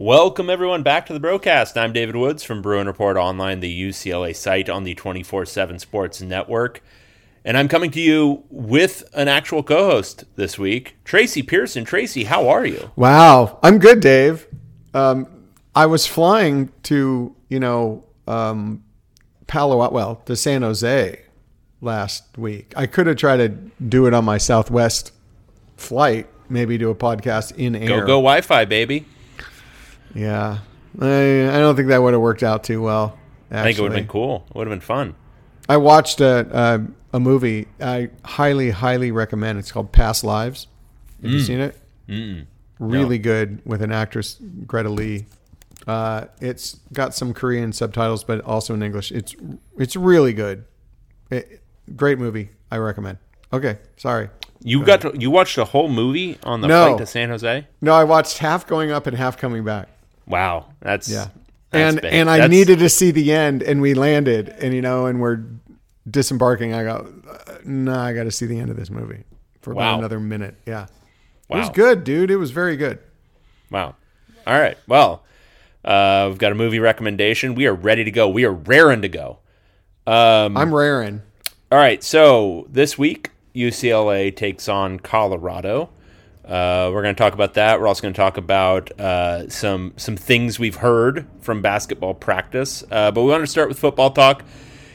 Welcome, everyone, back to the broadcast. I'm David Woods from Bruin Report Online, the UCLA site on the 24 7 Sports Network. And I'm coming to you with an actual co host this week, Tracy Pearson. Tracy, how are you? Wow. I'm good, Dave. Um, I was flying to, you know, um, Palo Alto, well, to San Jose last week. I could have tried to do it on my Southwest flight, maybe do a podcast in air. Go, go Wi Fi, baby. Yeah, I, I don't think that would have worked out too well. Actually. I think it would have been cool. It would have been fun. I watched a, a, a movie. I highly, highly recommend. It's called Past Lives. Have you seen it? Mm. Really good with an actress Greta Lee. Uh, it's got some Korean subtitles, but also in English. It's it's really good. It, great movie. I recommend. Okay, sorry. You got to, you watched the whole movie on the No. flight to San Jose? No, I watched half going up and half coming back. Wow, that's Yeah. that's and big. and I That's- needed to see the end, and we landed, and you know, and we're disembarking. I go, uh, no, I got to see the end of this movie for about another minute. Yeah, it was good, dude. It was very good. Wow. All right. Well, uh, we've got a movie recommendation. We are ready to go. We are raring to go. Um, I'm raring. All right, so this week UCLA takes on Colorado. Uh, we're going to talk about that. We're also going to talk about uh, some some things we've heard from basketball practice. Uh, but we want to start with football talk.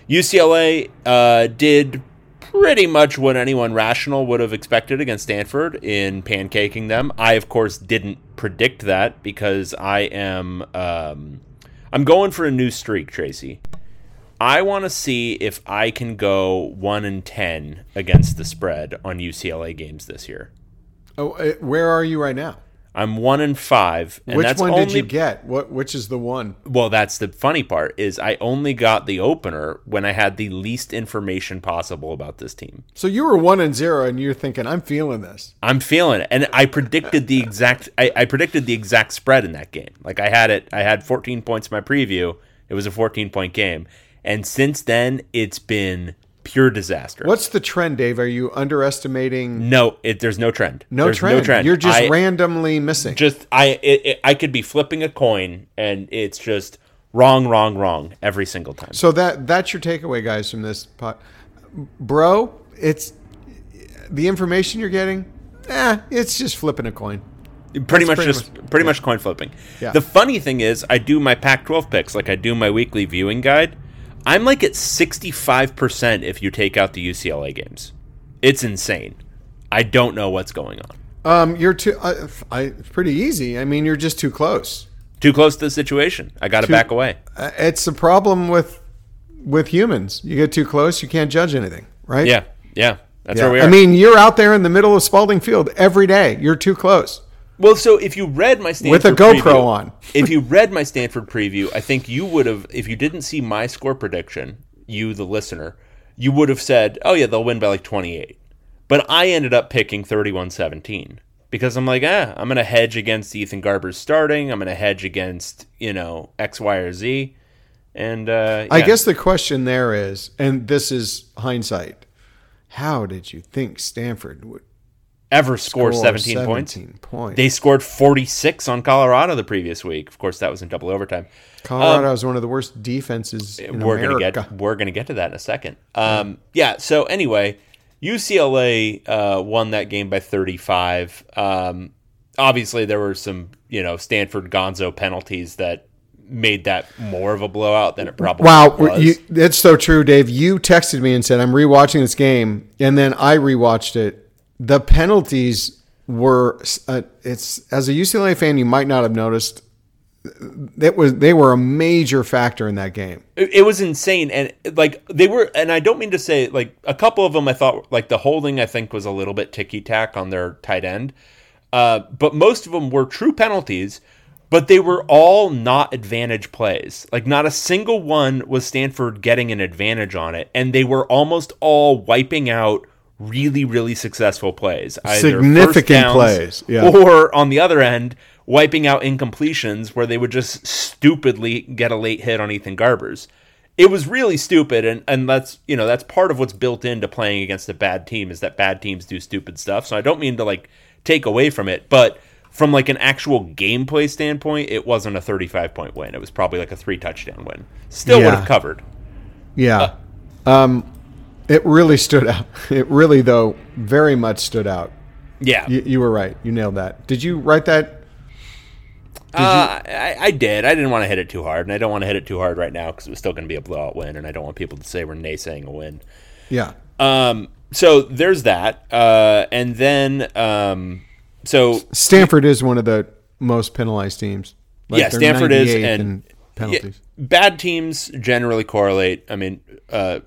UCLA uh, did pretty much what anyone rational would have expected against Stanford in pancaking them. I, of course, didn't predict that because I am um, I'm going for a new streak, Tracy. I want to see if I can go one and ten against the spread on UCLA games this year. Oh, uh, where are you right now? I'm one and five. And Which one only, did you get? What? Which is the one? Well, that's the funny part is I only got the opener when I had the least information possible about this team. So you were one and zero, and you're thinking, I'm feeling this. I'm feeling it, and I predicted the exact. I, I predicted the exact spread in that game. Like I had it. I had 14 points in my preview. It was a 14 point game, and since then it's been pure disaster. What's the trend, Dave? Are you underestimating? No, it, there's no trend. No There's trend. No trend. You're just I, randomly missing. just I it, it, I could be flipping a coin and it's just wrong, wrong, wrong every single time. So that that's your takeaway, guys, from this pot, bro. It's the information you're getting. Eh, it's just flipping a coin. pretty much pretty just pretty much coin flipping. Yeah. The funny thing is, I do my Pac-12 picks like I do my weekly viewing guide. I'm like at 65% if you take out the UCLA games. It's insane. I don't know what's going on. Um, you're too. Uh, I, it's pretty easy. I mean, you're just too close. Too close to the situation. I got to back away. Uh, it's a problem with with humans. You get too close, you can't judge anything, right? Yeah, yeah. That's Yeah. where we are. I mean, you're out there in the middle of Spaulding Field every day. You're too close. Well, so if you read my Stanford With a GoPro preview- on. if you read my Stanford preview, I think you would have. If you didn't see my score prediction, you the listener, you would have said, "Oh yeah, they'll win by like 28." But I ended up picking 31-17 because I'm like, ah, I'm going to hedge against Ethan Garber's starting. I'm going to hedge against you know X, Y, or Z. And uh, I guess the question there is, and this is hindsight. How did you think Stanford would ever score, score 17, points. 17 points? They scored 46 on Colorado the previous week. Of course, that was in double overtime. Colorado is one of the worst defenses in we're America. gonna get we're gonna get to that in a second. Um, yeah. So anyway, UCLA uh, won that game by 35. Um, obviously there were some you know Stanford Gonzo penalties that made that more of a blowout than it probably Wow, was. you, that's so true, Dave. You texted me and said I'm rewatching this game, and then I rewatched it. The penalties were uh, it's as a UCLA fan, you might not have noticed. That was they were a major factor in that game. It, it was insane, and like they were, and I don't mean to say like a couple of them. I thought like the holding I think was a little bit ticky tack on their tight end, uh, but most of them were true penalties. But they were all not advantage plays. Like not a single one was Stanford getting an advantage on it, and they were almost all wiping out really, really successful plays. Either Significant plays, yeah. Or on the other end, wiping out incompletions where they would just stupidly get a late hit on Ethan Garbers. It was really stupid, and, and that's you know that's part of what's built into playing against a bad team is that bad teams do stupid stuff. So I don't mean to like take away from it, but from like an actual gameplay standpoint, it wasn't a 35 point win. It was probably like a three touchdown win. Still would have covered. Yeah, um, it really stood out. It really though very much stood out. Yeah, You, you were right. You nailed that. Did you write that? Uh, I, I did. I didn't want to hit it too hard, and I don't want to hit it too hard right now because it was still going to be a blowout win, and I don't want people to say we're naysaying a win. Yeah. Um, so there's that, uh, and then um, so Stanford is one of the most penalized teams. Yeah, Stanford is, and- penalties. bad teams generally correlate. I mean, uh,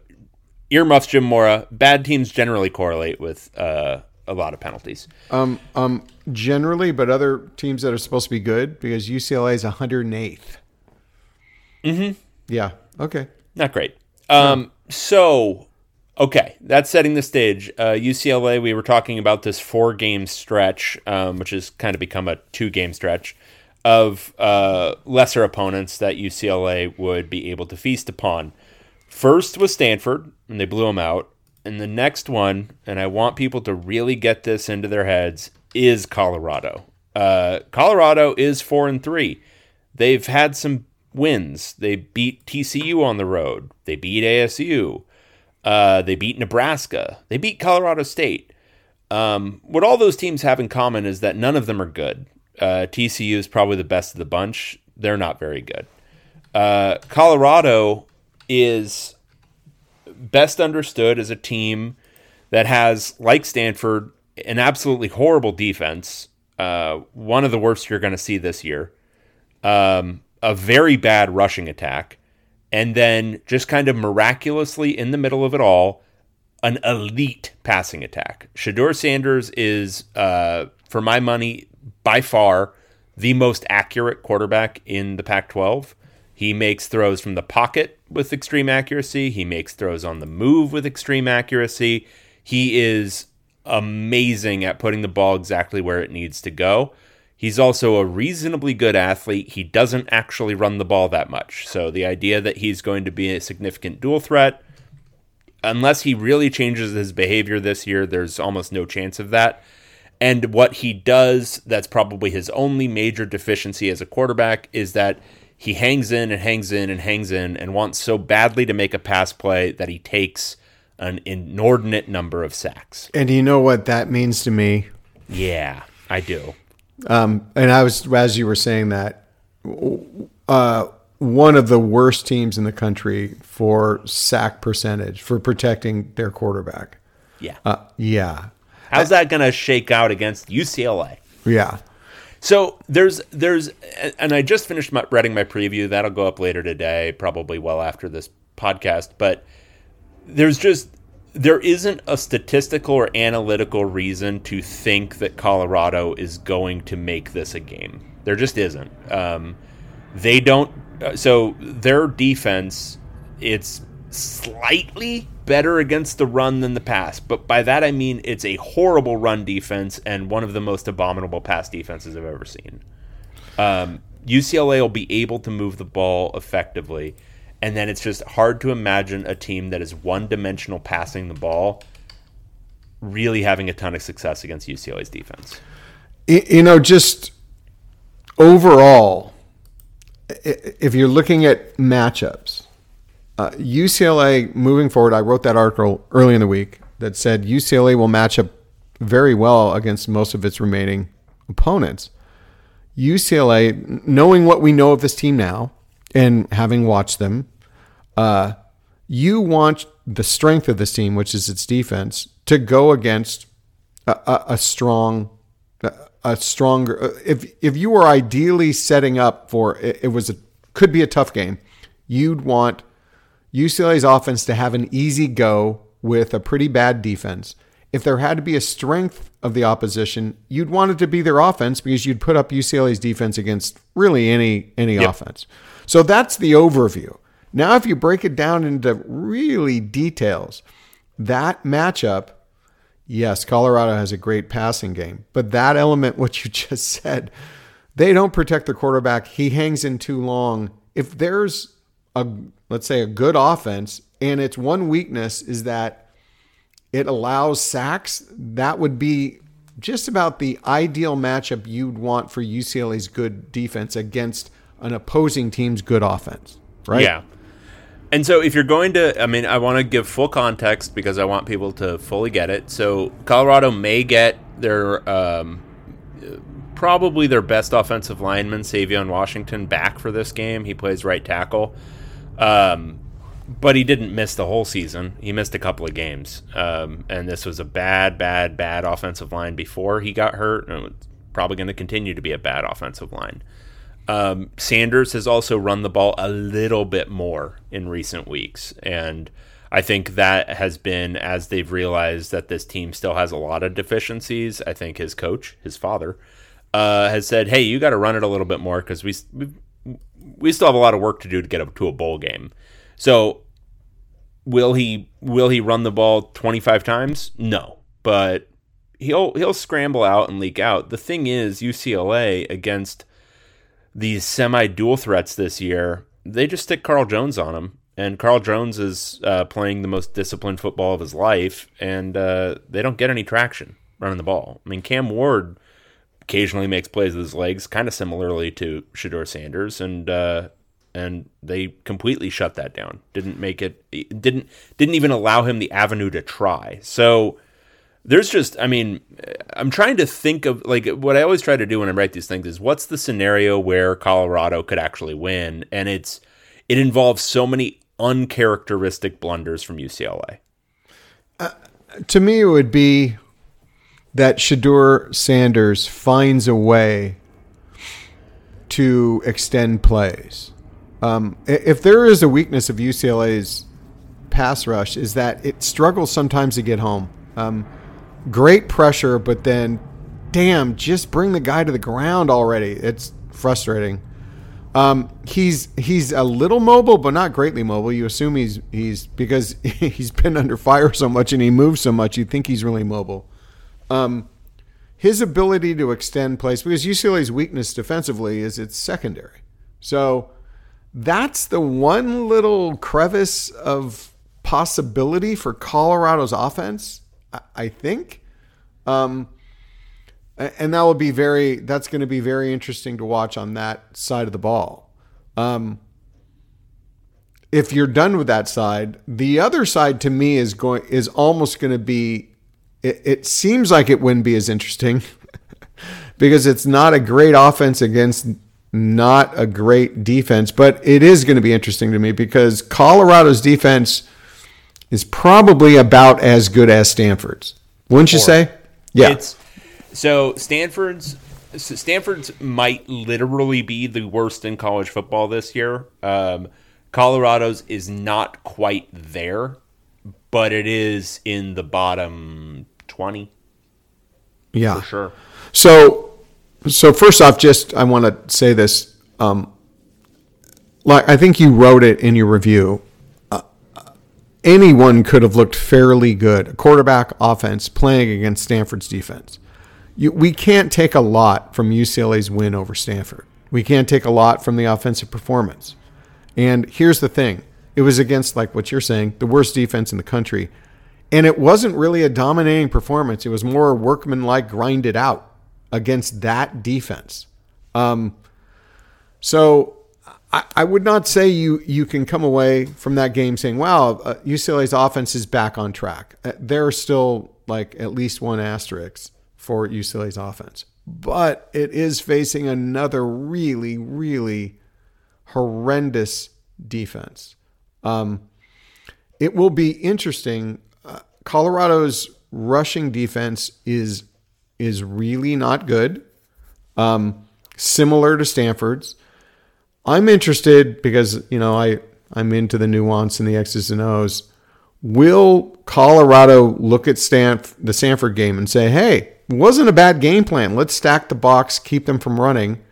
earmuffs Jim Mora. Bad teams generally correlate with uh, a lot of penalties. Um, um, generally, but other teams that are supposed to be good because UCLA is 108th. Mm-hmm. Yeah. Okay. Not great. Um, so, okay, that's setting the stage. Uh, UCLA, we were talking about this four game stretch, um, which has kind of become a two game stretch of uh, lesser opponents that UCLA would be able to feast upon. First was Stanford, and they blew them out. And the next one, and I want people to really get this into their heads, is Colorado. Uh, Colorado is four and three. They've had some wins. They beat TCU on the road. They beat ASU. Uh, they beat Nebraska. They beat Colorado State. Um, what all those teams have in common is that none of them are good. Uh, TCU is probably the best of the bunch. They're not very good. Uh, Colorado is best understood as a team that has, like Stanford, an absolutely horrible defense. Uh, one of the worst you're going to see this year. Um, a very bad rushing attack. And then just kind of miraculously in the middle of it all, an elite passing attack. Shedeur Sanders is, uh, for my money, by far the most accurate quarterback in the Pac 12. He makes throws from the pocket with extreme accuracy. He makes throws on the move with extreme accuracy. He is amazing at putting the ball exactly where it needs to go. He's also a reasonably good athlete. He doesn't actually run the ball that much. So the idea that he's going to be a significant dual threat, unless he really changes his behavior this year, there's almost no chance of that. And what he does, that's probably his only major deficiency as a quarterback, is that he hangs in and hangs in and hangs in and wants so badly to make a pass play that he takes an inordinate number of sacks. And you know what that means to me? Yeah, I do. Um, and I was, as you were saying that, uh, one of the worst teams in the country for sack percentage for protecting their quarterback. Yeah. Uh, yeah. How's that going to shake out against UCLA? Yeah. So there's there's and I just finished my, writing my preview that'll go up later today, probably well after this podcast. But there's just there isn't a statistical or analytical reason to think that Colorado is going to make this a game. There just isn't. Um, they don't. uh, So their defense, it's slightly better against the run than the pass, but by that I mean it's a horrible run defense and one of the most abominable pass defenses I've ever seen. Um, UCLA will be able to move the ball effectively, and then it's just hard to imagine a team that is one-dimensional passing the ball really having a ton of success against UCLA's defense. You know, just overall, if you're looking at matchups, uh, UCLA moving forward, I wrote that article early in the week that said UCLA will match up very well against most of its remaining opponents. UCLA, knowing what we know of this team now and having watched them, uh, you want the strength of this team, which is its defense, to go against a, a, a strong, a, stronger. If if you were ideally setting up for it, it was a could be a tough game, you'd want UCLA's offense to have an easy go with a pretty bad defense. If there had to be a strength of the opposition, you'd want it to be their offense because you'd put up UCLA's defense against really any any offense. So that's the overview. Now if you break it down into really details, that matchup, yes, Colorado has a great passing game, but that element what you just said, they don't protect the quarterback. He hangs in too long. If there's a let's say a good offense and its one weakness is that it allows sacks, that would be just about the ideal matchup you'd want for UCLA's good defense against an opposing team's good offense, right? Yeah. And so if you're going to, I mean, I want to give full context because I want people to fully get it. So Colorado may get their um, probably their best offensive lineman, Savion Washington, back for this game. He plays right tackle. Um, but he didn't miss the whole season. He missed a couple of games. Um, and this was a bad, bad, bad offensive line before he got hurt. And it's probably going to continue to be a bad offensive line. Um, Sanders has also run the ball a little bit more in recent weeks. And I think that has been as they've realized that this team still has a lot of deficiencies. I think his coach, his father, uh, has said, "Hey, you got to run it a little bit more because we we we still have a lot of work to do to get up to a bowl game." So, will he will he run the ball twenty five times? No, but he'll he'll scramble out and leak out. The thing is, UCLA against these semi dual threats this year, they just stick Carl Jones on him. And Carl Jones is uh, playing the most disciplined football of his life, and uh, they don't get any traction running the ball. I mean, Cam Ward occasionally makes plays with his legs, kind of similarly to Shedeur Sanders, and uh, and they completely shut that down. Didn't make it. Didn't didn't even allow him the avenue to try. So there's just i mean i'm trying to think of like what i always try to do when i write these things is what's the scenario where colorado could actually win and it's it involves so many uncharacteristic blunders from ucla To me, it would be that Shedeur Sanders finds a way to extend plays. Um, if there is a weakness of UCLA's pass rush, is that it struggles sometimes to get home. Um, great pressure, but then, damn, just bring the guy to the ground already. It's frustrating. Um, he's he's a little mobile, but not greatly mobile. You assume he's he's because he's been under fire so much and he moves so much. You think he's really mobile. Um, his ability to extend plays because UCLA's weakness defensively is its secondary. So that's the one little crevice of possibility for Colorado's offense. I, think. Um, and that will be very that's going to be very interesting to watch on that side of the ball um, if you're done with that side the other side to me is going is almost going to be it, it seems like it wouldn't be as interesting because it's not a great offense against not a great defense but it is going to be interesting to me because colorado's defense is probably about as good as stanford's. Wouldn't you say? Yeah. It's so Stanford's so Stanford's might literally be the worst in college football this year. Um, Colorado's is not quite there, but it is in the bottom twenty yeah for sure. So, so first off, just I want to say this. Um, like I think you wrote it in your review. Uh, anyone could have looked fairly good. A quarterback offense playing against Stanford's defense. You, we can't take a lot from UCLA's win over Stanford. We can't take a lot from the offensive performance. And here's the thing: it was against like what you're saying, the worst defense in the country, and it wasn't really a dominating performance. It was more workmanlike, grinded out against that defense. Um, so I, I would not say you you can come away from that game saying, "Wow, uh, UCLA's offense is back on track." Uh, there are still like at least one asterisk for UCLA's offense, but it is facing another really, really horrendous defense. Um, it will be interesting. Colorado's rushing defense is is really not good. Um, similar to Stanford's. I'm interested because you know I I'm into the nuance and the X's and O's. Will Colorado look at Stanf- the Stanford game and say, "Hey, wasn't a bad game plan. Let's stack the box, keep them from running,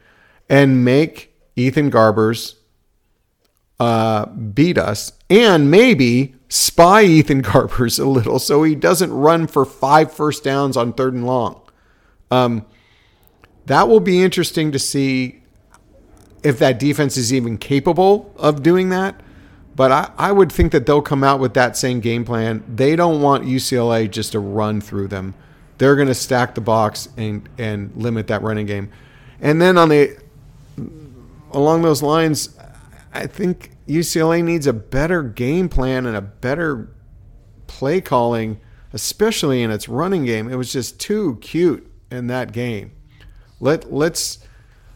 and make Ethan Garbers uh, beat us, and maybe spy Ethan Garbers a little so he doesn't run for five first downs on third and long." Um, that will be interesting to see if that defense is even capable of doing that. But I, I would think that they'll come out with that same game plan. They don't want UCLA just to run through them. They're going to stack the box and and limit that running game. And then on the along those lines, I think UCLA needs a better game plan and a better play calling, especially in its running game. It was just too cute in that game. Let let's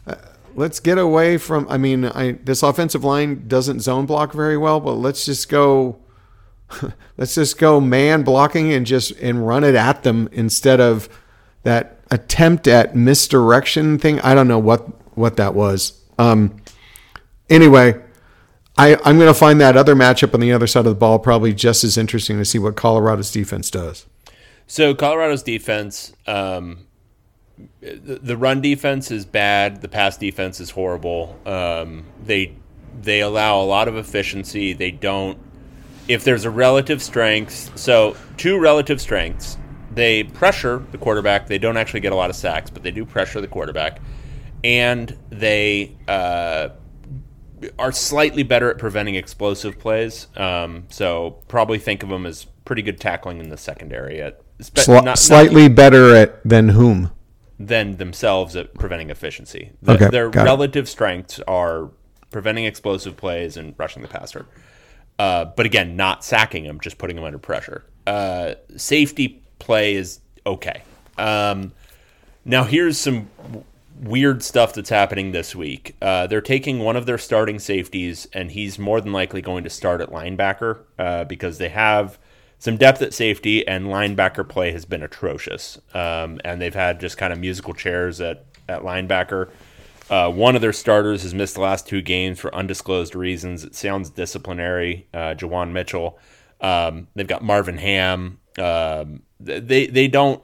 uh, let's get away from. I mean, I, this offensive line doesn't zone block very well, but let's just go. let's just go man blocking and just and run it at them instead of that attempt at misdirection thing. I don't know what what that was. Um, anyway, I, I'm going to find that other matchup on the other side of the ball probably just as interesting to see what Colorado's defense does. So Colorado's defense, um, the, the run defense is bad. The pass defense is horrible. Um, they they allow a lot of efficiency. They don't. If there's a relative strength, so two relative strengths, they pressure the quarterback. They don't actually get a lot of sacks, but they do pressure the quarterback, and they uh, are slightly better at preventing explosive plays. Um, so probably think of them as pretty good tackling in the secondary. At, Sli- not, slightly not, better at than whom? than themselves at preventing efficiency. The, okay, their relative it. strengths are preventing explosive plays and rushing the passer. Uh, but again, not sacking them, just putting them under pressure. Uh, safety play is okay. Um, now, here's some weird stuff that's happening this week. Uh, they're taking one of their starting safeties, and he's more than likely going to start at linebacker uh, because they have some depth at safety, and linebacker play has been atrocious. Um, and they've had just kind of musical chairs at, at linebacker. Uh, one of their starters has missed the last two games for undisclosed reasons. It sounds disciplinary. Uh, Juwan Mitchell. Um, they've got Marvin Ham. Um, they they don't.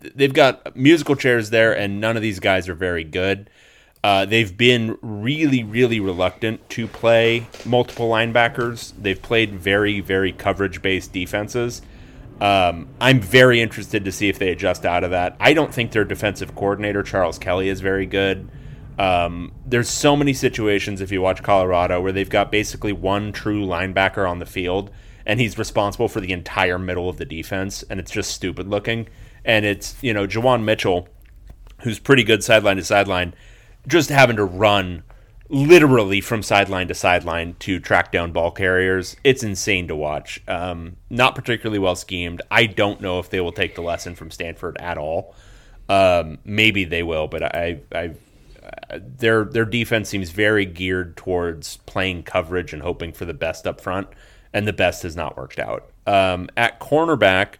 They've got musical chairs there, and none of these guys are very good. Uh, they've been really, really reluctant to play multiple linebackers. They've played very, very coverage based defenses. Um, I'm very interested to see if they adjust out of that. I don't think their defensive coordinator, Charles Kelly, is very good. Um, there's so many situations, if you watch Colorado, where they've got basically one true linebacker on the field, and he's responsible for the entire middle of the defense, and it's just stupid looking. And it's, you know, Juwan Mitchell, who's pretty good sideline to sideline just having to run literally from sideline to sideline to track down ball carriers. It's insane to watch. Um, not particularly well schemed. I don't know if they will take the lesson from Stanford at all. Um, maybe they will, but I, I, their their defense seems very geared towards playing coverage and hoping for the best up front, and the best has not worked out. Um, at cornerback,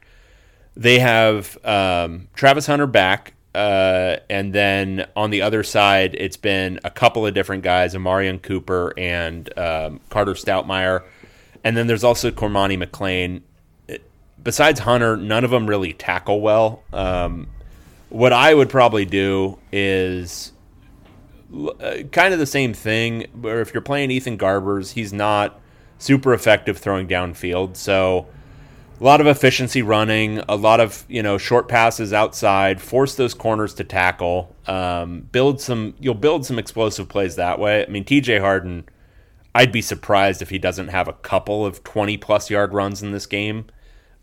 they have um, Travis Hunter back uh, and then on the other side, it's been a couple of different guys, Omarion Cooper and um, Carter Stoutmire. And then there's also Cormani McClain. Besides Hunter, none of them really tackle well. Um, what I would probably do is uh, kind of the same thing, where if you're playing Ethan Garbers, he's not super effective throwing downfield. So a lot of efficiency running, a lot of you know short passes outside, force those corners to tackle, um, build some. You'll build some explosive plays that way. I mean, T.J. Harden, I'd be surprised if he doesn't have a couple of twenty plus yard runs in this game.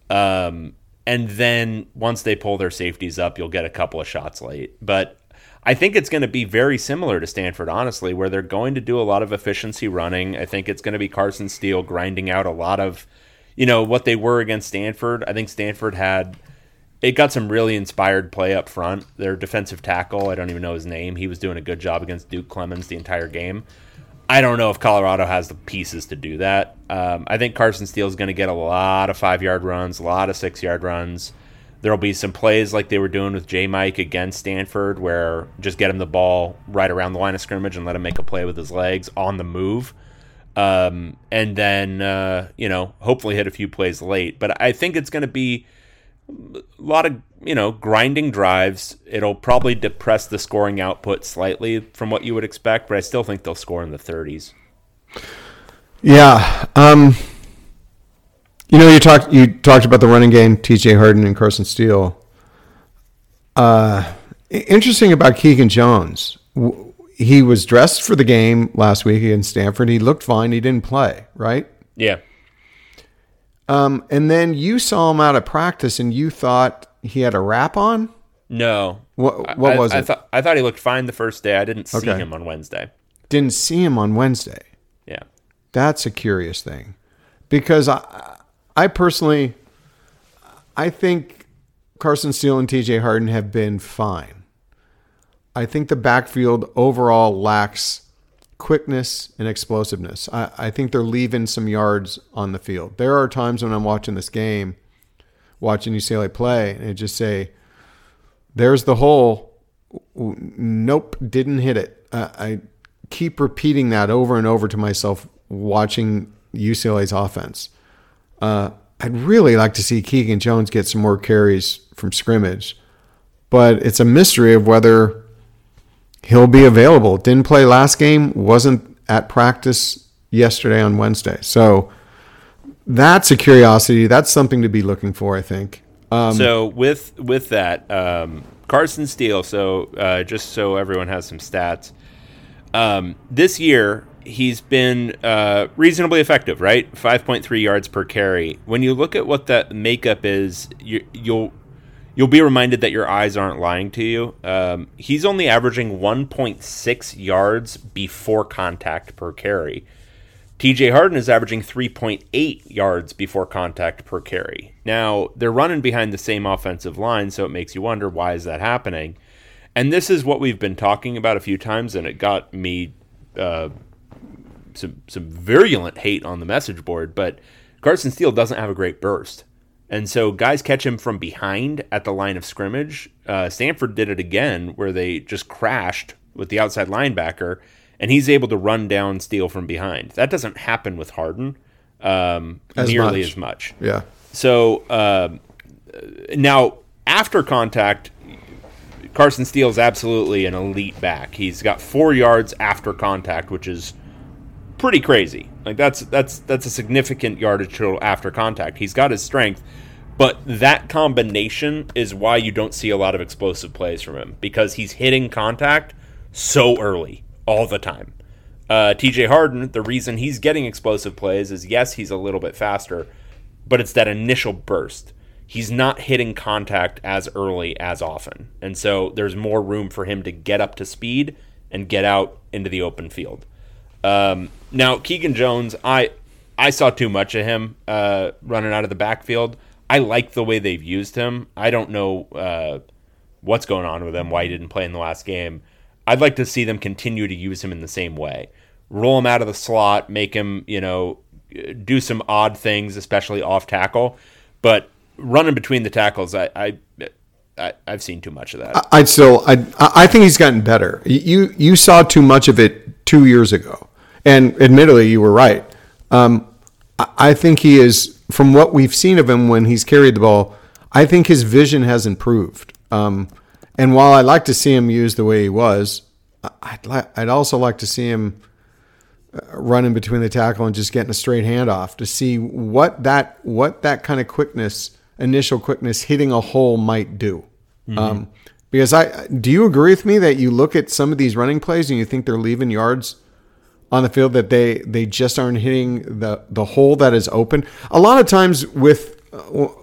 Um, and then once they pull their safeties up, you'll get a couple of shots late. But I think it's going to be very similar to Stanford, honestly, where they're going to do a lot of efficiency running. I think it's going to be Carson Steele grinding out a lot of you know what they were against Stanford. I think Stanford had it got some really inspired play up front. Their defensive tackle, I don't even know his name. He was doing a good job against Duke Clemens the entire game. I don't know if Colorado has the pieces to do that. Um, I think Carson Steele is going to get a lot of five yard runs, a lot of six yard runs. There'll be some plays like they were doing with J Mike against Stanford, where just get him the ball right around the line of scrimmage and let him make a play with his legs on the move. Um, and then, uh, you know, hopefully hit a few plays late. But I think it's going to be a lot of you know grinding drives. It'll probably depress the scoring output slightly from what you would expect, but I still think they'll score in the 30s. Yeah. Um, you know, you talked you talked about the running game, T.J. Harden and Carson Steele. Uh, interesting about Keegan Jones. He was dressed for the game last week against Stanford. He looked fine. He didn't play, right? Yeah. Um, and then you saw him out of practice, and you thought he had a wrap on. No. What what I, was I it? Thought, I thought he looked fine the first day. I didn't see Okay. him on Wednesday. Didn't see him on Wednesday. Yeah. That's a curious thing, because I I personally I think Carson Steele and T.J. Harden have been fine. I think the backfield overall lacks quickness and explosiveness. I, I think they're leaving some yards on the field. There are times when I'm watching this game, watching UCLA play, and I just say, "There's the hole." Nope, didn't hit it. Uh, I keep repeating that over and over to myself watching UCLA's offense. Uh, I'd really like to see Keegan Jones get some more carries from scrimmage, but it's a mystery of whether he'll be available. Didn't play last game, wasn't at practice yesterday on Wednesday. So that's a curiosity. That's something to be looking for, I think. Um, so with with that, um, Carson Steele. So uh, just so everyone has some stats, um, this year he's been uh, reasonably effective. Right, five point three yards per carry. When you look at what that makeup is, you, you'll you'll be reminded that your eyes aren't lying to you. Um, he's only averaging one point six yards before contact per carry. TJ Harden is averaging 3.8 yards before contact per carry. Now, they're running behind the same offensive line, so it makes you wonder why is that happening? And this is what we've been talking about a few times, and it got me uh, some some virulent hate on the message board. But Carson Steele doesn't have a great burst, and so guys catch him from behind at the line of scrimmage. Uh, Stanford did it again, where they just crashed with the outside linebacker, and he's able to run down Steele from behind. That doesn't happen with Harden um, As nearly much. as much. yeah. So um, now, after contact, Carson Steele is absolutely an elite back. He's got four yards after contact, which is pretty crazy. Like that's that's that's a significant yardage total after contact. He's got his strength, but that combination is why you don't see a lot of explosive plays from him because he's hitting contact so early all the time. Uh, TJ Harden, the reason he's getting explosive plays is yes, he's a little bit faster, but it's that initial burst. He's not hitting contact as early as often. And so there's more room for him to get up to speed and get out into the open field. Um, now, Keegan Jones, I I saw too much of him uh, running out of the backfield. I like the way they've used him. I don't know uh, what's going on with him, why he didn't play in the last game. I'd like to see them continue to use him in the same way. Roll him out of the slot, make him, you know, do some odd things, especially off tackle. But running between the tackles, I, I, I I've seen too much of that. I'd still, I, I think he's gotten better. You, you saw too much of it two years ago, and admittedly, you were right. Um, I, think he is, from what we've seen of him when he's carried the ball, I think his vision has improved. Um, and while I like to see him used the way he was, I'd li- I'd also like to see him uh, running between the tackle and just getting a straight handoff to see what that what that kind of quickness, initial quickness, hitting a hole might do. Um, because I do you agree with me that you look at some of these running plays and you think they're leaving yards on the field that they they just aren't hitting the the hole that is open. A lot of times with uh,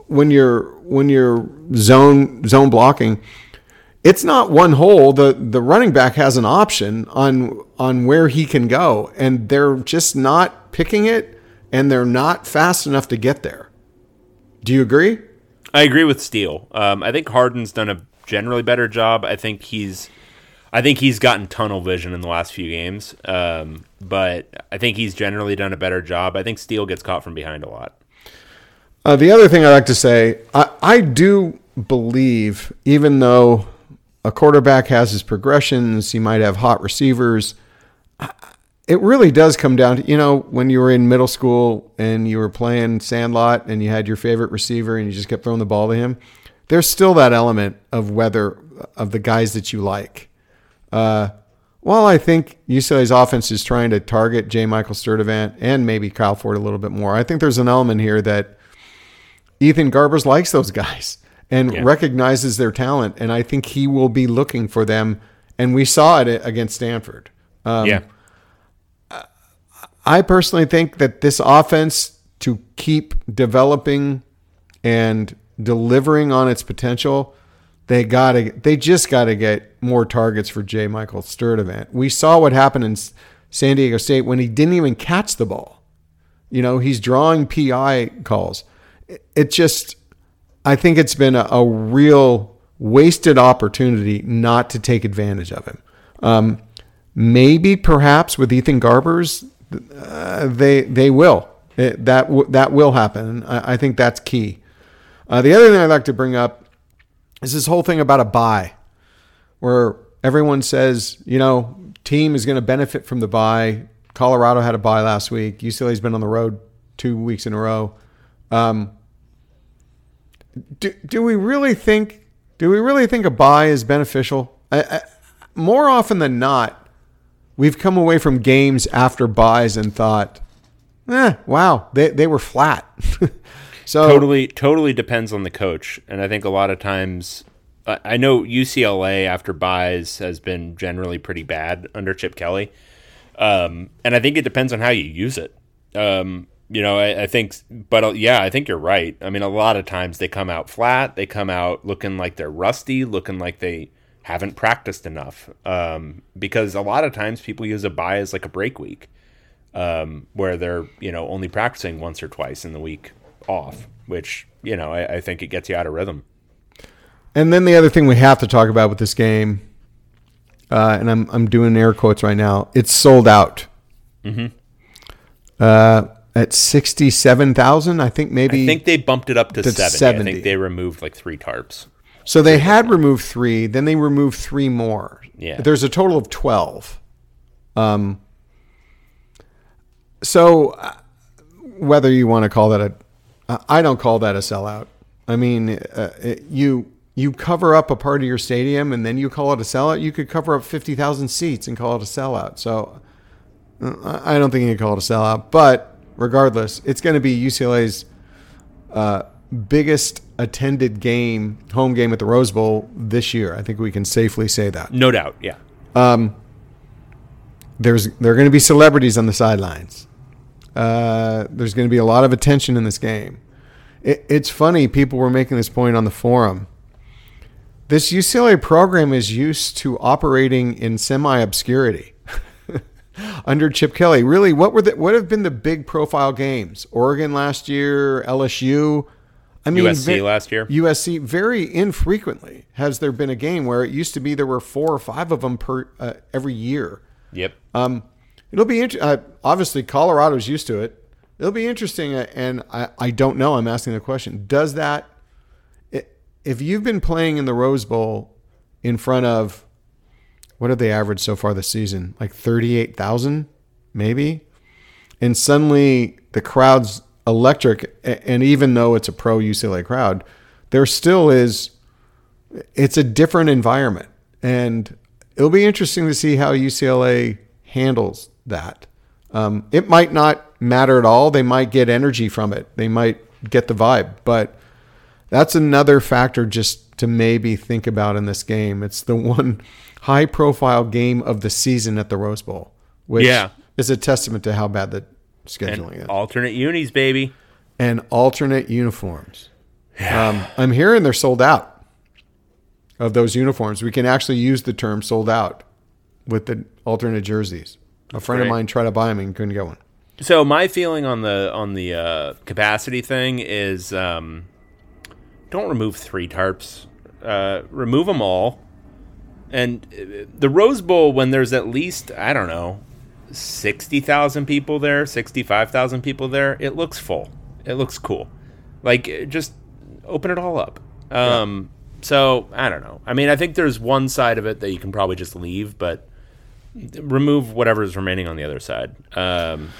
when you're when you're zone zone blocking, it's not one hole. The the running back has an option on on where he can go, and they're just not picking it, and they're not fast enough to get there. Do you agree? I agree with Steele. Um, I think Harden's done a generally better job. I think he's, I think he's gotten tunnel vision in the last few games. Um, but I think he's generally done a better job. I think Steele gets caught from behind a lot. Uh, the other thing I like to say, I, I do believe, even though a quarterback has his progressions, he might have hot receivers. It really does come down to, you know, when you were in middle school and you were playing Sandlot and you had your favorite receiver and you just kept throwing the ball to him, there's still that element of whether, of the guys that you like. Uh, while I think UCLA's offense is trying to target J. Michael Sturdivant and maybe Kyle Ford a little bit more, I think there's an element here that Ethan Garbers likes those guys and yeah. recognizes their talent, and I think he will be looking for them. And we saw it against Stanford. Um, yeah. I personally think that this offense to keep developing and delivering on its potential, they gotta they just gotta get more targets for J. Michael Sturdivant. We saw what happened in San Diego State when he didn't even catch the ball. You know, he's drawing PI calls. It just I think it's been a, a real wasted opportunity not to take advantage of him. Um, maybe, perhaps, with Ethan Garbers, uh, they they will. It, that w- that will happen. I, I think that's key. Uh, the other thing I'd like to bring up is this whole thing about a bye, where everyone says, you know, team is going to benefit from the bye. Colorado had a bye last week. UCLA's been on the road two weeks in a row. Um, do, do we really think do we really think a bye is beneficial? I, I, more often than not, we've come away from games after byes and thought, eh, wow, they, they were flat. so totally totally depends on the coach, and I think a lot of times. I know UCLA after byes has been generally pretty bad under Chip Kelly, um, and I think it depends on how you use it. Um, you know, I, I, think, but uh, yeah, I think you're right. I mean, a lot of times they come out flat. They come out looking like they're rusty, looking like they haven't practiced enough. Um, because a lot of times people use a bye as like a break week, um, where they're you know only practicing once or twice in the week off, which you know I, I think it gets you out of rhythm. And then the other thing we have to talk about with this game, uh, and I'm I'm doing air quotes right now. It's sold out. Mm-hmm. Uh, at 67,000. I think maybe. I think they bumped it up to, to 70. 70. I think they removed like three tarps. So they had removed three, then they removed three more. Yeah. There's a total of 12. Um, so uh, whether you want to call that a, I don't call that a sellout. I mean, uh, it, you you cover up a part of your stadium and then you call it a sellout. You could cover up 50,000 seats and call it a sellout. So uh, I don't think you can call it a sellout, but regardless, it's going to be UCLA's uh, biggest attended game, home game at the Rose Bowl this year. I think we can safely say that. No doubt, yeah. Um, there's there are going to be celebrities on the sidelines. Uh, there's going to be a lot of attention in this game. It, it's funny. People were making this point on the forum. This UCLA program is used to operating in semi obscurity under Chip Kelly. Really, what were the what have been the big profile games? Oregon last year, LSU. I mean, USC last year. USC very infrequently has there been a game where it used to be there were four or five of them per uh, every year. Yep. Um, it'll be interesting. Uh, obviously, Colorado's used to it. It'll be interesting, uh, and I, I don't know. I'm asking the question. Does that, if you've been playing in the Rose Bowl in front of what have they averaged so far this season? Like 38,000, maybe? And suddenly the crowd's electric. And even though it's a pro UCLA crowd, there still is, it's a different environment. And it'll be interesting to see how UCLA handles that. Um, it might not matter at all. They might get energy from it, they might get the vibe. But that's another factor just to maybe think about in this game. It's the one high profile game of the season at the Rose Bowl, which yeah. is a testament to how bad the scheduling and is. Alternate unis, baby. And alternate uniforms. Yeah. Um, I'm hearing they're sold out of those uniforms. We can actually use the term sold out with the alternate jerseys. A friend Great. of mine tried to buy them and couldn't get one. So my feeling on the on the uh, capacity thing is um, don't remove three tarps. Uh, remove them all. And uh, the Rose Bowl, when there's at least I don't know, sixty thousand people there, sixty-five thousand people there, it looks full. It looks cool. Like uh, just open it all up. Um, yeah. So I don't know. I mean, I think there's one side of it that you can probably just leave, but remove whatever's remaining on the other side. Um,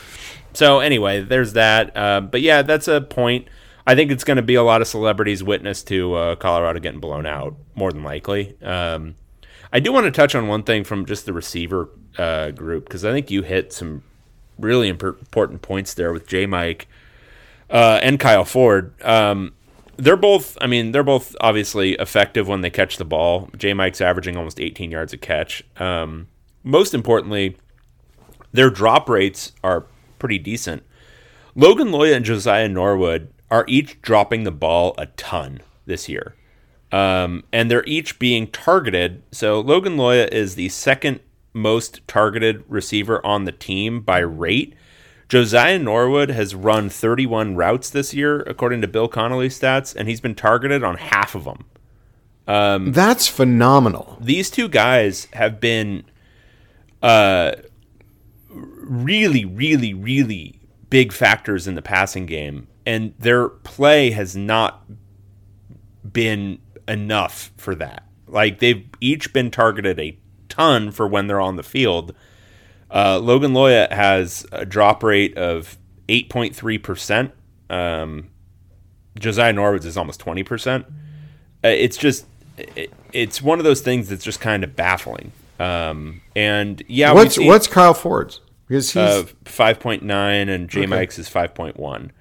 so anyway, there's that. Uh, but yeah, that's a point. I think it's going to be a lot of celebrities witness to uh, Colorado getting blown out, more than likely. Um, I do want to touch on one thing from just the receiver uh, group because I think you hit some really important points there with J. Mike uh, and Kyle Ford. Um, they're both, I mean, they're both obviously effective when they catch the ball. J. Mike's averaging almost 18 yards a catch. Um, most importantly, their drop rates are pretty decent. Logan Loya and Josiah Norwood are each dropping the ball a ton this year. Um, and they're each being targeted. So Logan Loya is the second most targeted receiver on the team by rate. Josiah Norwood has run 31 routes this year, according to Bill Connelly stats, and he's been targeted on half of them. Um, That's phenomenal. These two guys have been uh, really, really, really big factors in the passing game, and their play has not been enough for that. Like they've each been targeted a ton for when they're on the field. Uh, Logan Loya has a drop rate of 8.3%. Um, Josiah Norwoods is almost 20%. Uh, it's just, it, it's one of those things that's just kind of baffling. Um, and yeah, what's what's Kyle Ford's? Because he's uh, five point nine and J okay. Mike's is five point one.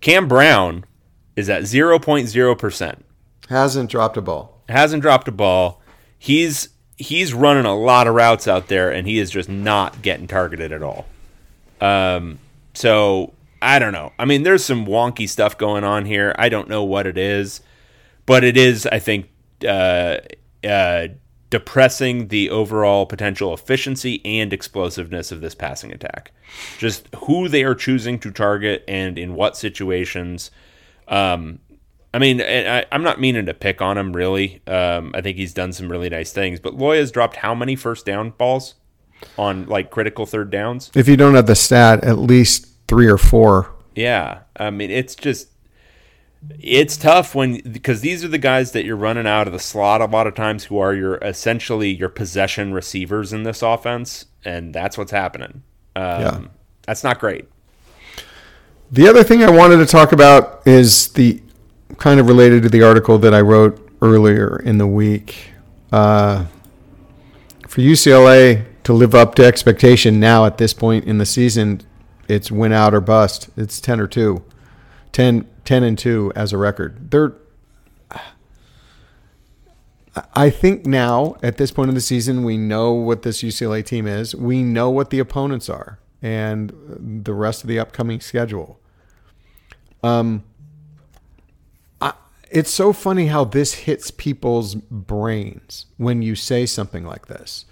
Cam Brown is at zero point zero percent. Hasn't dropped a ball. Hasn't dropped a ball. He's he's running a lot of routes out there, and he is just not getting targeted at all. Um, so I don't know. I mean, there's some wonky stuff going on here. I don't know what it is, but it is, I think, uh, uh, depressing the overall potential efficiency and explosiveness of this passing attack. Just who they are choosing to target and in what situations. Um, I mean, I, am not meaning to pick on him really. Um, I think he's done some really nice things, but Loya's dropped how many first down balls on like critical third downs? If you don't have the stat, at least three or four. Yeah, I mean, it's just it's tough when because these are the guys that you're running out of the slot a lot of times who are your essentially your possession receivers in this offense and that's what's happening. Um, yeah. that's not great. The other thing i wanted to talk about is the kind of related to the article that i wrote earlier in the week. Uh, for ucla to live up to expectation now at this point in the season it's win out or bust. It's 10 or 2 10 10 and 2 as a record. They're I think now at this point in the season we know what this UCLA team is. We know what the opponents are and the rest of the upcoming schedule. Um I, it's so funny how this hits people's brains when you say something like this.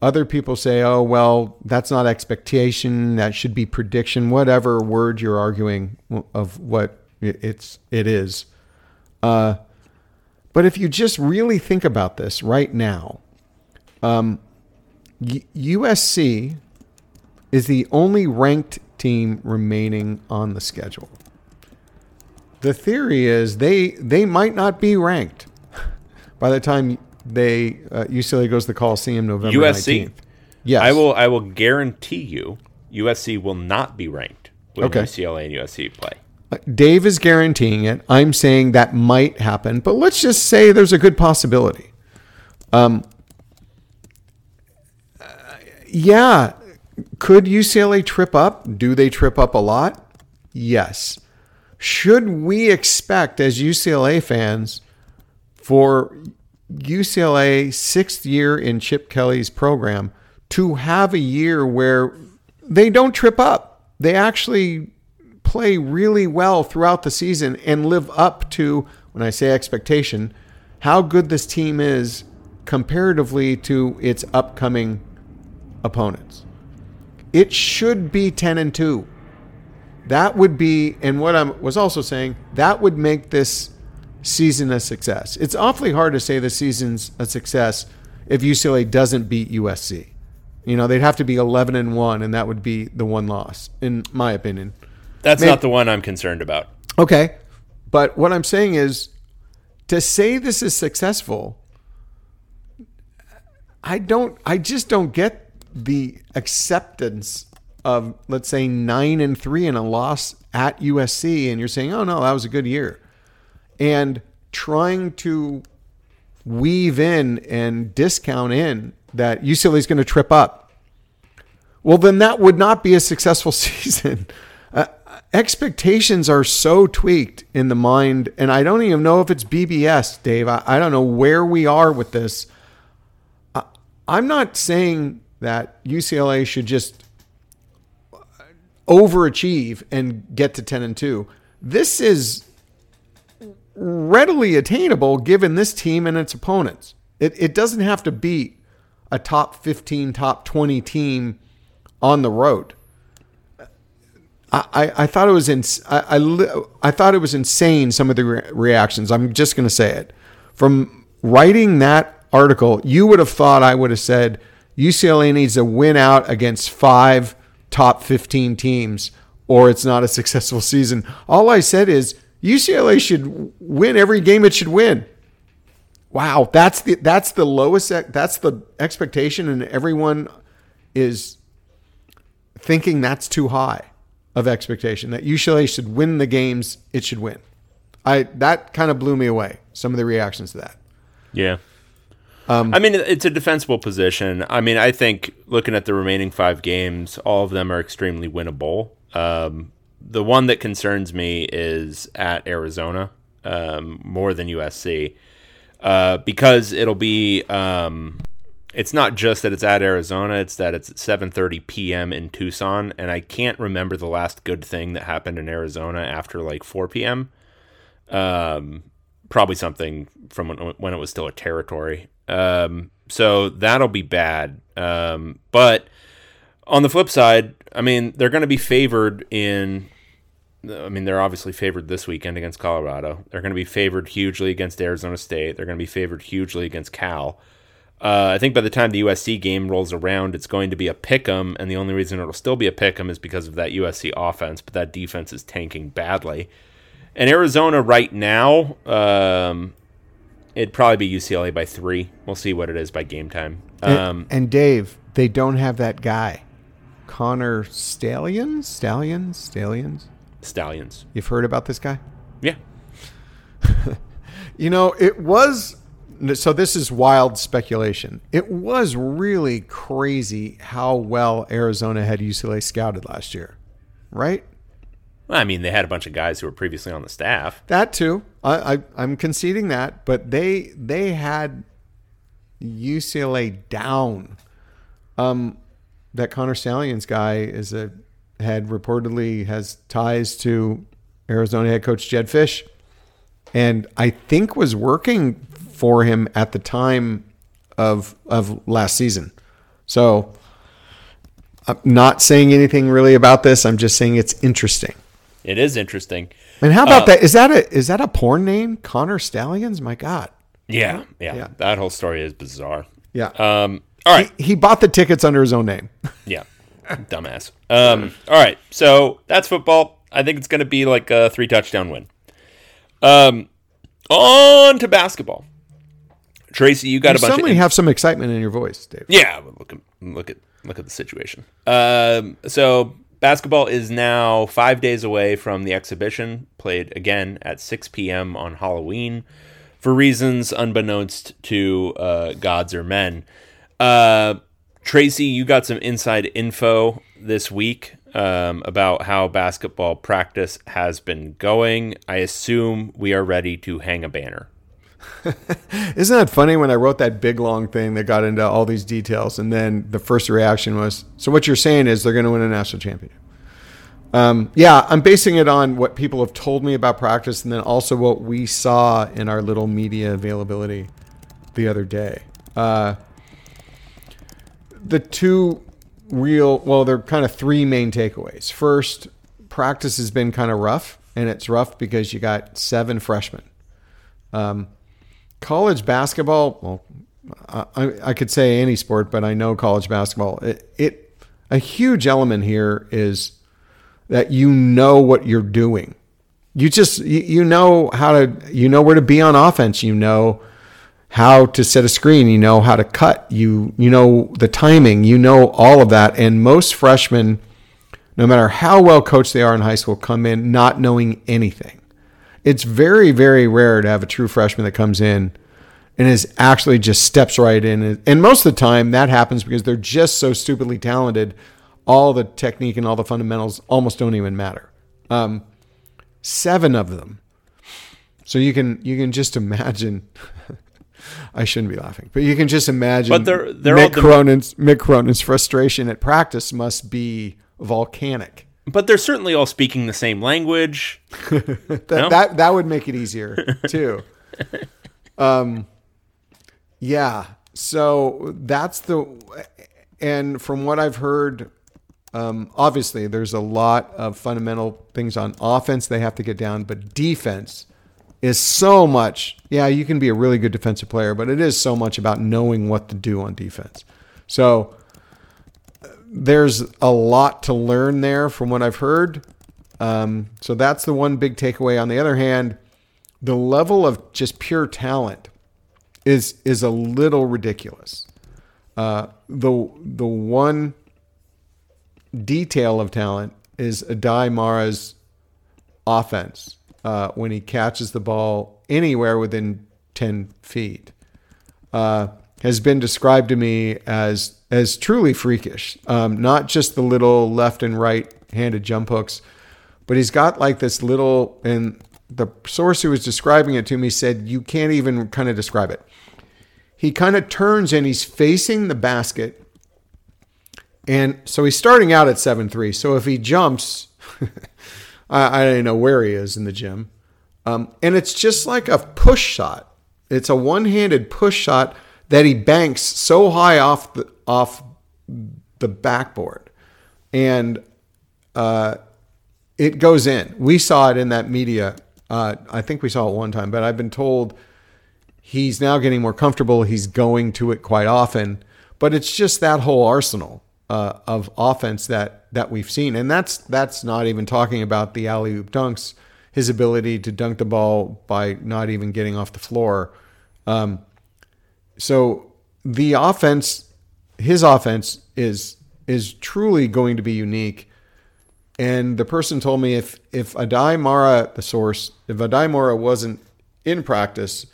Other people say, "Oh, well, that's not expectation, that should be prediction, whatever word you're arguing of what it's it is. Uh, but if you just really think about this right now, um, USC is the only ranked team remaining on the schedule. The theory is they they might not be ranked by the time they uh, UCLA goes to the Coliseum November USC. 19th. Yes, I will. I will guarantee you, USC will not be ranked when okay. UCLA and USC play. Dave is guaranteeing it. I'm saying that might happen, but let's just say there's a good possibility. Um, uh, yeah, could UCLA trip up? Do they trip up a lot? Yes. Should we expect, as UCLA fans, for UCLA sixth year in Chip Kelly's program to have a year where they don't trip up? They actually play really well throughout the season and live up to, when I say expectation, how good this team is comparatively to its upcoming opponents. It should be 10 and 2. That would be, and what I was also saying, that would make this season a success. It's awfully hard to say the season's a success if UCLA doesn't beat USC. You know, they'd have to be 11 and 1 and that would be the one loss in my opinion. That's Maybe- not the one I'm concerned about. Okay. But what I'm saying is to say this is successful, I don't I just don't get the acceptance of let's say 9 and 3 and a loss at USC and you're saying, "Oh no, that was a good year." And trying to weave in and discount in that UCLA is going to trip up well, then that would not be a successful season. Expectations are so tweaked in the mind, and I don't even know if it's BBS, Dave. I, I don't know where we are with this. I, I'm not saying that UCLA should just overachieve and get to 10 and 2. This is readily attainable given this team and its opponents. It, it doesn't have to beat a top 15, top 20 team on the road. I, I, thought it was in, I, I, I thought it was insane some of the re- reactions. I'm just going to say it. From writing that article, you would have thought I would have said UCLA needs to win out against five top 15 teams or it's not a successful season. All I said is UCLA should win every game it should win. Wow, that's the that's the lowest that's the expectation and everyone is thinking that's too high of expectation that UCLA should win the games it should win. I that kind of blew me away. Some of the reactions to that. Yeah. I mean, it's a defensible position. I mean, I think looking at the remaining five games, all of them are extremely winnable. Um, the one that concerns me is at Arizona um, more than USC uh, because it'll be. It's not just that it's at Arizona; it's that it's at 7:30 p.m. in Tucson, and I can't remember the last good thing that happened in Arizona after like 4 p.m. Um, probably something from when, when it was still a territory. Um, so that'll be bad. Um, but on the flip side, I mean, they're going to be favored in. I mean, they're obviously favored this weekend against Colorado. They're going to be favored hugely against Arizona State. They're going to be favored hugely against Cal. Uh, I think by the time the USC game rolls around, it's going to be a pick 'em, and the only reason it'll still be a pick 'em is because of that USC offense. But that defense is tanking badly. And Arizona right now, um, it'd probably be UCLA by three. We'll see what it is by game time. Um, and, and Dave, they don't have that guy, Connor Stalions, Stalions, Stalions. Stalions. You've heard about this guy? Yeah. You know, it was so this is wild speculation. It was really crazy how well Arizona had UCLA scouted last year. Right? Well, I mean, they had a bunch of guys who were previously on the staff. That too. I, I I'm conceding that, but they they had UCLA down. Um that Connor Stalions guy is a had reportedly has ties to Arizona head coach Jedd Fisch and I think was working for him at the time of of last season. So I'm not saying anything really about this. I'm just saying it's interesting. It is interesting. And how about Uh, that? Is that a is that a porn name? Connor Stalions? My God. Yeah, yeah. Yeah. That whole story is bizarre. Yeah. Um, all right. he, he bought the tickets under his own name. Yeah. Dumbass. Um, all right. So that's football. I think it's going to be like a three touchdown win. Um, on to basketball. Tracy, you got you a bunch suddenly of have some excitement in your voice, Dave. Yeah, look at look at look at the situation. Um, so basketball is now five days away from the exhibition, played again at 6 p.m. on Halloween, for reasons unbeknownst to uh, gods or men. Uh, Tracy, you got some inside info this week um, about how basketball practice has been going. I assume we are ready to hang a banner. Isn't that funny when I wrote that big long thing that got into all these details, and then the first reaction was, "So what you're saying is they're going to win a national championship?" Um, yeah, I'm basing it on what people have told me about practice, and then also what we saw in our little media availability the other day. Uh, the two real, well, there are kind of three main takeaways. First, practice has been kind of rough, and it's rough because you got seven freshmen. Um, college basketball, well, I, I could say any sport, but I know college basketball. It, it a huge element here is that you know what you're doing. You just you, know how to you know where to be on offense. You know how to set a screen. You know how to cut. You you know the timing. You know all of that. And most freshmen, no matter how well coached they are in high school, come in not knowing anything. It's very very rare to have a true freshman that comes in and is actually just steps right in. And most of the time that happens because they're just so stupidly talented. All the technique and all the fundamentals almost don't even matter. Um, seven of them. So you can you can just imagine. I shouldn't be laughing, but you can just imagine. But they're, they're Mick, Cronin's, Mick Cronin's frustration at practice must be volcanic. But they're certainly all speaking the same language. that, no? that that would make it easier too. um, yeah. So that's the, and from what I've heard, um, obviously there's a lot of fundamental things on offense they have to get down, but defense is so much. Yeah, you can be a really good defensive player, but it is so much about knowing what to do on defense. So there's a lot to learn there from what I've heard. Um, so that's the one big takeaway. On the other hand, the level of just pure talent is is a little ridiculous. Uh, the the one detail of talent is Aday Mara's offense uh, when he catches the ball anywhere within ten feet. Uh, has been described to me as as truly freakish. Um, not just the little left and right handed jump hooks, but he's got like this little and the source who was describing it to me said you can't even kind of describe it. He kind of turns and he's facing the basket. And so he's starting out at 7 3. So if he jumps, I, I don't know where he is in the gym. Um, and it's just like a push shot. It's a one handed push shot that he banks so high off the, off the backboard. And uh, it goes in. We saw it in that media. Uh, I think we saw it one time, but I've been told he's now getting more comfortable. He's going to it quite often. But it's just that whole arsenal uh, of offense that that we've seen, and that's that's not even talking about the alley oop dunks, his ability to dunk the ball by not even getting off the floor. Um, so the offense, his offense is is truly going to be unique. And the person told me if if Aday Mara, the source, if Aday Mara wasn't in practice,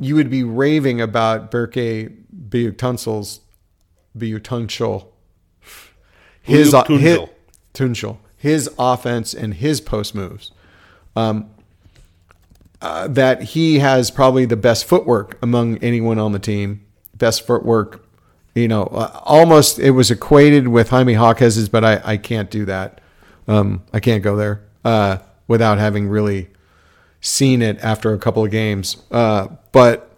you would be raving about Berke Buyuktuncel's Biyuktunsel. His, his Tunchel, his offense and his post moves. Um, uh, that he has probably the best footwork among anyone on the team. Best footwork, you know, uh, almost it was equated with Jaime Jaquez's, but I, I can't do that. Um, I can't go there uh, without having really seen it after a couple of games. Uh, but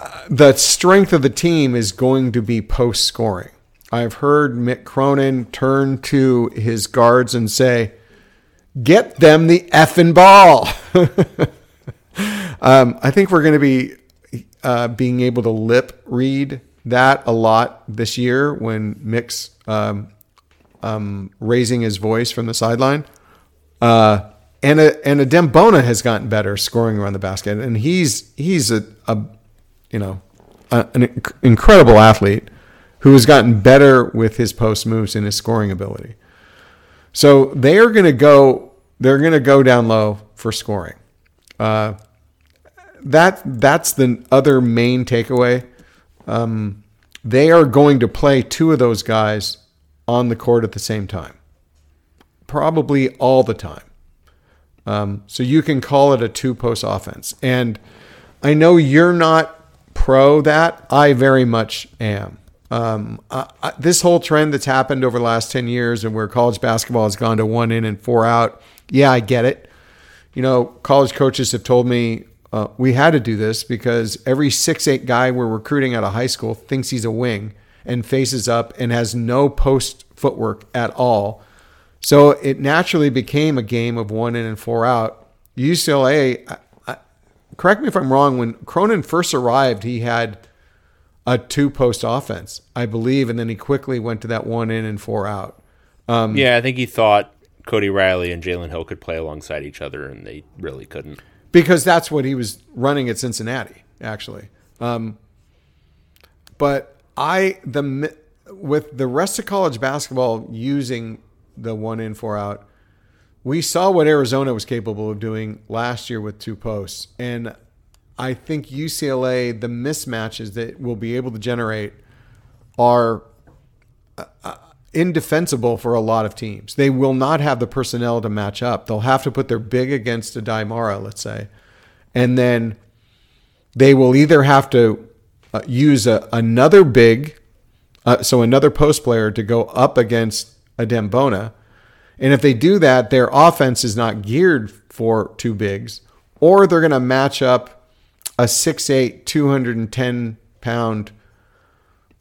uh, the strength of the team is going to be post scoring. I've heard Mick Cronin turn to his guards and say, Get them the effing ball. um, I think we're going to be uh, being able to lip read that a lot this year when Mick's um, um, raising his voice from the sideline. Uh, and a, and Adem Bona has gotten better scoring around the basket, and he's he's a, a you know a, an incredible athlete who has gotten better with his post moves and his scoring ability. So they are going to go. They're going to go down low for scoring. Uh, that that's the other main takeaway. Um, they are going to play two of those guys on the court at the same time, probably all the time. Um, so you can call it a two post offense. And I know you're not pro that. I very much am. Um, I, this whole trend that's happened over the last 10 years and where college basketball has gone to one in and four out, yeah, I get it. You know, college coaches have told me uh, we had to do this because every six eight guy we're recruiting out of high school thinks he's a wing and faces up and has no post footwork at all. So it naturally became a game of one in and four out. UCLA, correct me if I'm wrong. When Cronin first arrived, he had a two post offense, I believe, and then he quickly went to that one in and four out. Um, yeah, I think he thought Cody Riley and Jalen Hill could play alongside each other, and they really couldn't. Because that's what he was running at Cincinnati, actually. Um, but I the with the rest of college basketball using the one in four out, we saw what Arizona was capable of doing last year with two posts, and I think UCLA the mismatches that will be able to generate are uh, indefensible for a lot of teams. They will not have the personnel to match up. They'll have to put their big against a Aday Mara, let's say, and then they will either have to uh, use a, another big, uh, so another post player to go up against a Bona. And if they do that, their offense is not geared for two bigs, or they're going to match up a 6'8, 210 pound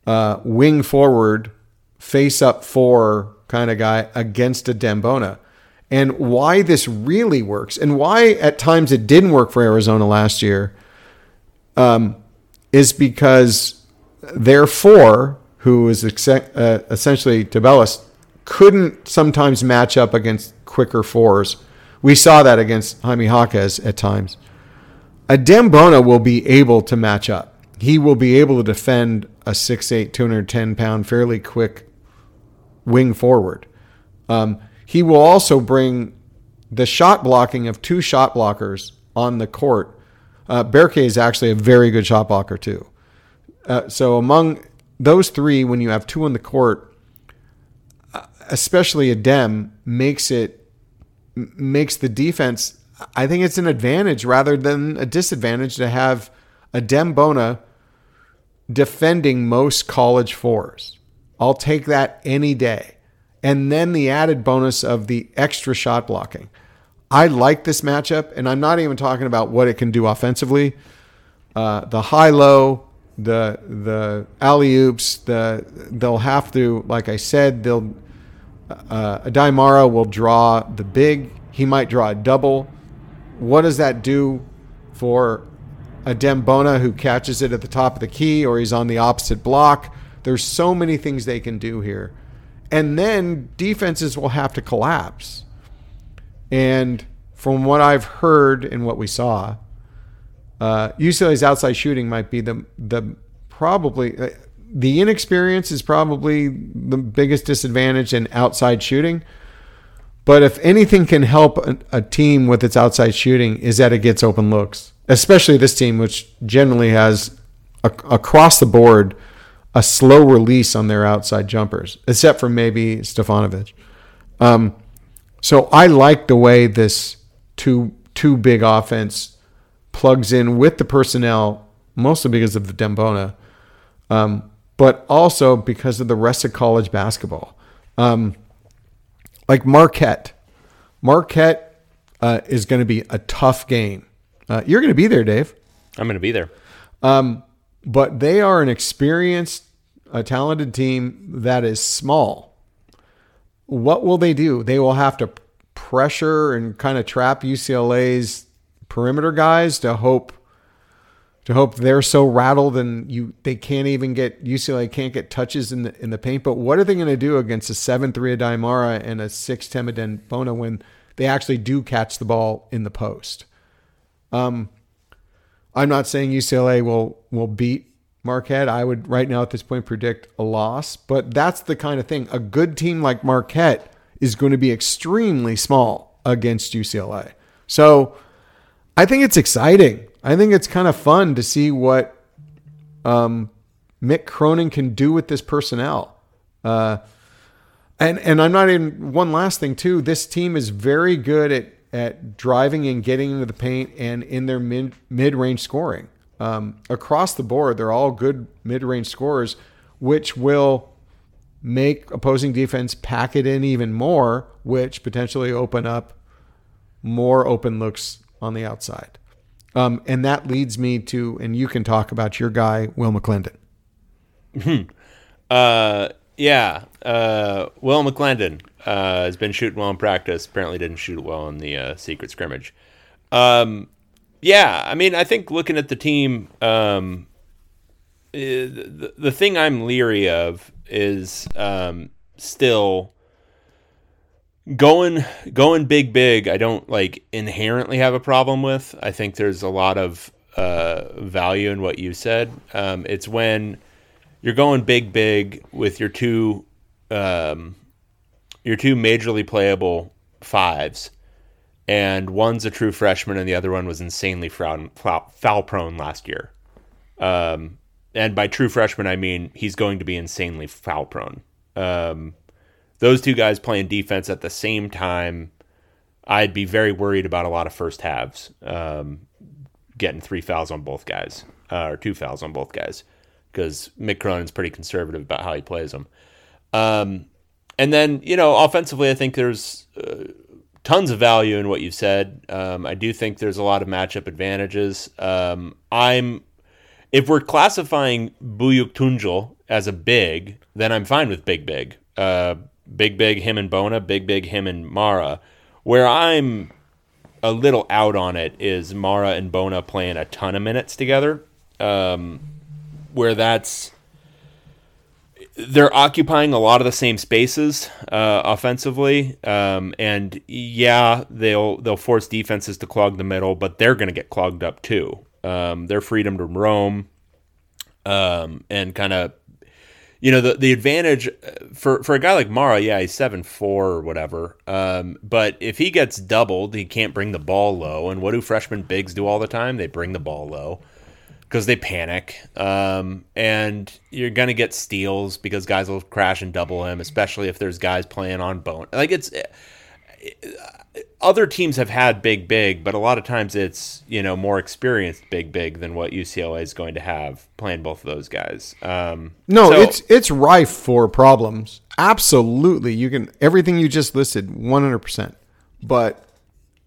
uh, wing forward, face up four kind of guy against a Bona. And why this really works, and why at times it didn't work for Arizona last year, um, is because their four, who is ex- uh, essentially Tubelis, couldn't sometimes match up against quicker fours. We saw that against Jaime Jaquez at times. A Bona will be able to match up. He will be able to defend a 6'8", 210 pound, fairly quick wing forward. Um, he will also bring the shot blocking of two shot blockers on the court uh, Berke is actually a very good shot blocker too. Uh, so among those three, when you have two on the court, especially a Dem, makes it makes the defense. I think it's an advantage rather than a disadvantage to have Adem Bona defending most college fours. I'll take that any day. And then the added bonus of the extra shot blocking. I like this matchup, and I'm not even talking about what it can do offensively. Uh, the high low, the the alley oops, the they'll have to, like I said, they'll uh, Aday will draw the big. He might draw a double. What does that do for Adem Bona who catches it at the top of the key, or he's on the opposite block? There's so many things they can do here, and then defenses will have to collapse and from what I've heard and what we saw, uh, UCLA's outside shooting might be the the probably uh, the inexperience is probably the biggest disadvantage in outside shooting. But if anything can help a, a, team with its outside shooting is that it gets open looks, especially this team, which generally has a, across the board a slow release on their outside jumpers, except for maybe Stefanovic. Um, so I like the way this two two big offense plugs in with the personnel, mostly because of the Adem um, but also because of the rest of college basketball. Um, like Marquette, Marquette uh, is going to be a tough game. Uh, you're going to be there, Dave. I'm going to be there. Um, but they are an experienced, a talented team that is small what will they do? They will have to pressure and kind of trap UCLA's perimeter guys to hope to hope they're so rattled and you they can't even get UCLA can't get touches in the in the paint. But what are they going to do against a seven three Aday Mara and a six ten Adem Bona when they actually do catch the ball in the post? Um, I'm not saying UCLA will will beat Marquette, I would right now at this point predict a loss. But that's the kind of thing. A good team like Marquette is going to be extremely small against UCLA. So I think it's exciting. I think it's kind of fun to see what um, Mick Cronin can do with this personnel. Uh, and and I'm not even one last thing too. This team is very good at at driving and getting into the paint and in their mid mid range scoring um, across the board, they're all good mid range scorers, which will make opposing defense pack it in even more, which potentially open up more open looks on the outside. Um, and that leads me to, and you can talk about your guy, Will McClendon. Hmm. Uh, yeah. Uh, Will McClendon uh, has been shooting well in practice. Apparently, didn't shoot well in the uh, secret scrimmage. Um, Yeah, I mean, I think looking at the team, um, eh, the, the thing I'm leery of is um, still going going big big. I don't like inherently have a problem with. I think there's a lot of uh, value in what you said. Um, it's when you're going big big with your two um, your two majorly playable fives and one's a true freshman, and the other one was insanely foul, foul prone last year. Um, and by true freshman, I mean he's going to be insanely foul prone. Um, those two guys playing defense at the same time, I'd be very worried about a lot of first halves um, getting three fouls on both guys uh, or two fouls on both guys because Mick Cronin's pretty conservative about how he plays them. Um, and then you know offensively, I think there's. Uh, tons of value in what you've said. Um, I do think there's a lot of matchup advantages. Um, I'm if we're classifying Buyuktuncel as a big, then I'm fine with big big. Uh, big big him and Bona, big big him and Mara. Where I'm a little out on it is Mara and Bona playing a ton of minutes together. Um, where that's they're occupying a lot of the same spaces uh, offensively, um, and yeah, they'll they'll force defenses to clog the middle, but they're going to get clogged up too. Um, their freedom to roam um, and kind of, you know, the the advantage uh, for for a guy like Mara, yeah, he's seven four or whatever, um, but if he gets doubled, he can't bring the ball low. And what do freshman bigs do all the time? They bring the ball low because they panic. Um, and you're gonna get steals because guys will crash and double him, especially if there's guys playing on bone. Like it's other teams have had big big, but a lot of times it's you know more experienced big big than what UCLA is going to have playing both of those guys. Um, no, so, it's it's rife for problems. Absolutely, you can everything you just listed, one hundred percent. But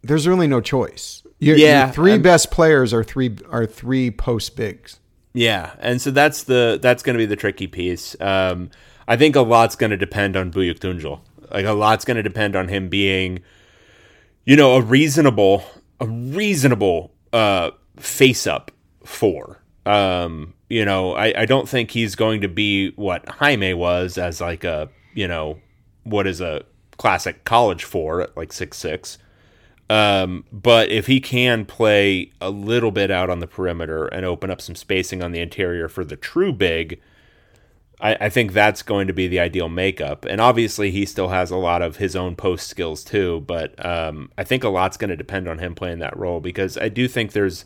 there's really no choice. Your, yeah, your 3 I'm, best players are three are three post bigs. Yeah, and so that's the that's going to be the tricky piece. Um, I think a lot's going to depend on Buyuktuncel. Like a lot's going to depend on him being, you know, a reasonable a reasonable uh, face up for. Um, you know, I, I don't think he's going to be what Jaime was as like a you know what is a classic college four at like six six. Um, but if he can play a little bit out on the perimeter and open up some spacing on the interior for the true big, I, I, think that's going to be the ideal makeup. And obviously, he still has a lot of his own post skills too. But um, I think a lot's going to depend on him playing that role because I do think there's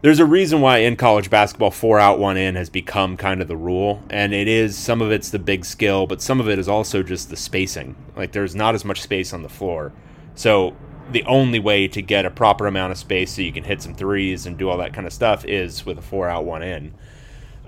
there's a reason why in college basketball four out one in has become kind of the rule and it is some of it's the big skill but some of it is also just the spacing like there's not as much space on the floor so the only way to get a proper amount of space so you can hit some threes and do all that kind of stuff is with a four out one in.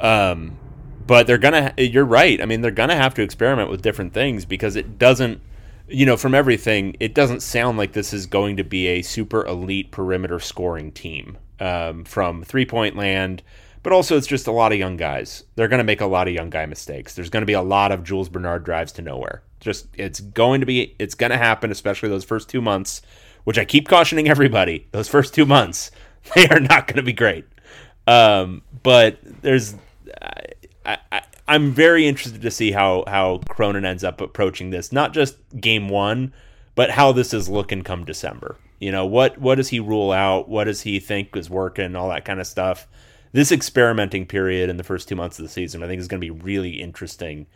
Um, but they're gonna. You're right. I mean, they're gonna have to experiment with different things because it doesn't. You know, from everything, it doesn't sound like this is going to be a super elite perimeter scoring team um, from three point land. But also, it's just a lot of young guys. They're going to make a lot of young guy mistakes. There's going to be a lot of Jules Bernard drives to nowhere. Just it's going to be it's going to happen, especially those first two months which I keep cautioning everybody, those first two months, they are not going to be great. Um, but there's, I, I, I'm very interested to see how how Cronin ends up approaching this. Not just game one, but how this is looking come December. You know what what does he rule out? What does he think is working? All that kind of stuff. This experimenting period in the first two months of the season, I think, is going to be really interesting,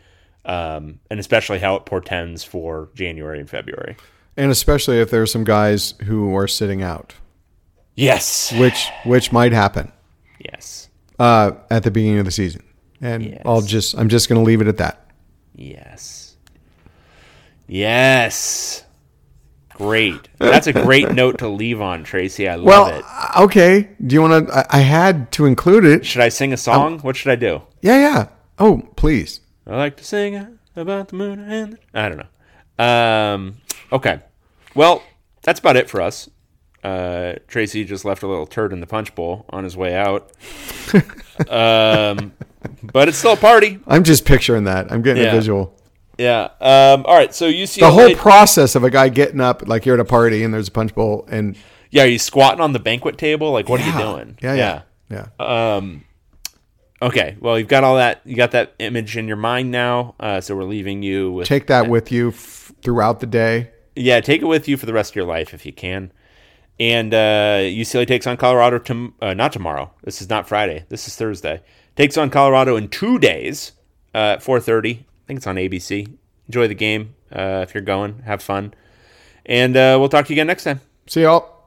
um, and especially how it portends for January and February and especially if there are some guys who are sitting out. Yes, which which might happen. Yes, uh, at the beginning of the season, and yes. I'll just I'm just going to leave it at that. Yes, yes, great. That's a great note to leave on, Tracy. I love well, it. Uh, okay, do you want to? I, I, had to include it. Should I sing a song? Um, what should I do? Yeah, yeah. Oh, please. I like to sing about the moon and I don't know. Um, Okay. Well, that's about it for us. Uh, Tracy just left a little turd in the punch bowl on his way out. um, but it's still a party. I'm just picturing that. I'm getting yeah. a visual. Yeah. Um, all right. So you see the whole process of a guy getting up, like you're at a party and there's a punch bowl, and Yeah, are you squatting on the banquet table? Like, what are you Yeah. doing? Yeah, yeah, yeah. Um, okay. Well, you've got all that. You got that image in your mind now. Uh, so we're leaving you with Take that with you f- throughout the day. Yeah, take it with you for the rest of your life if you can. And uh, UCLA takes on Colorado. To, uh, not tomorrow. This is not Friday. This is Thursday. Takes on Colorado in two days uh, at four thirty. I think it's on ABC. Enjoy the game uh, if you're going. Have fun. And uh, we'll talk to you again next time. See y'all.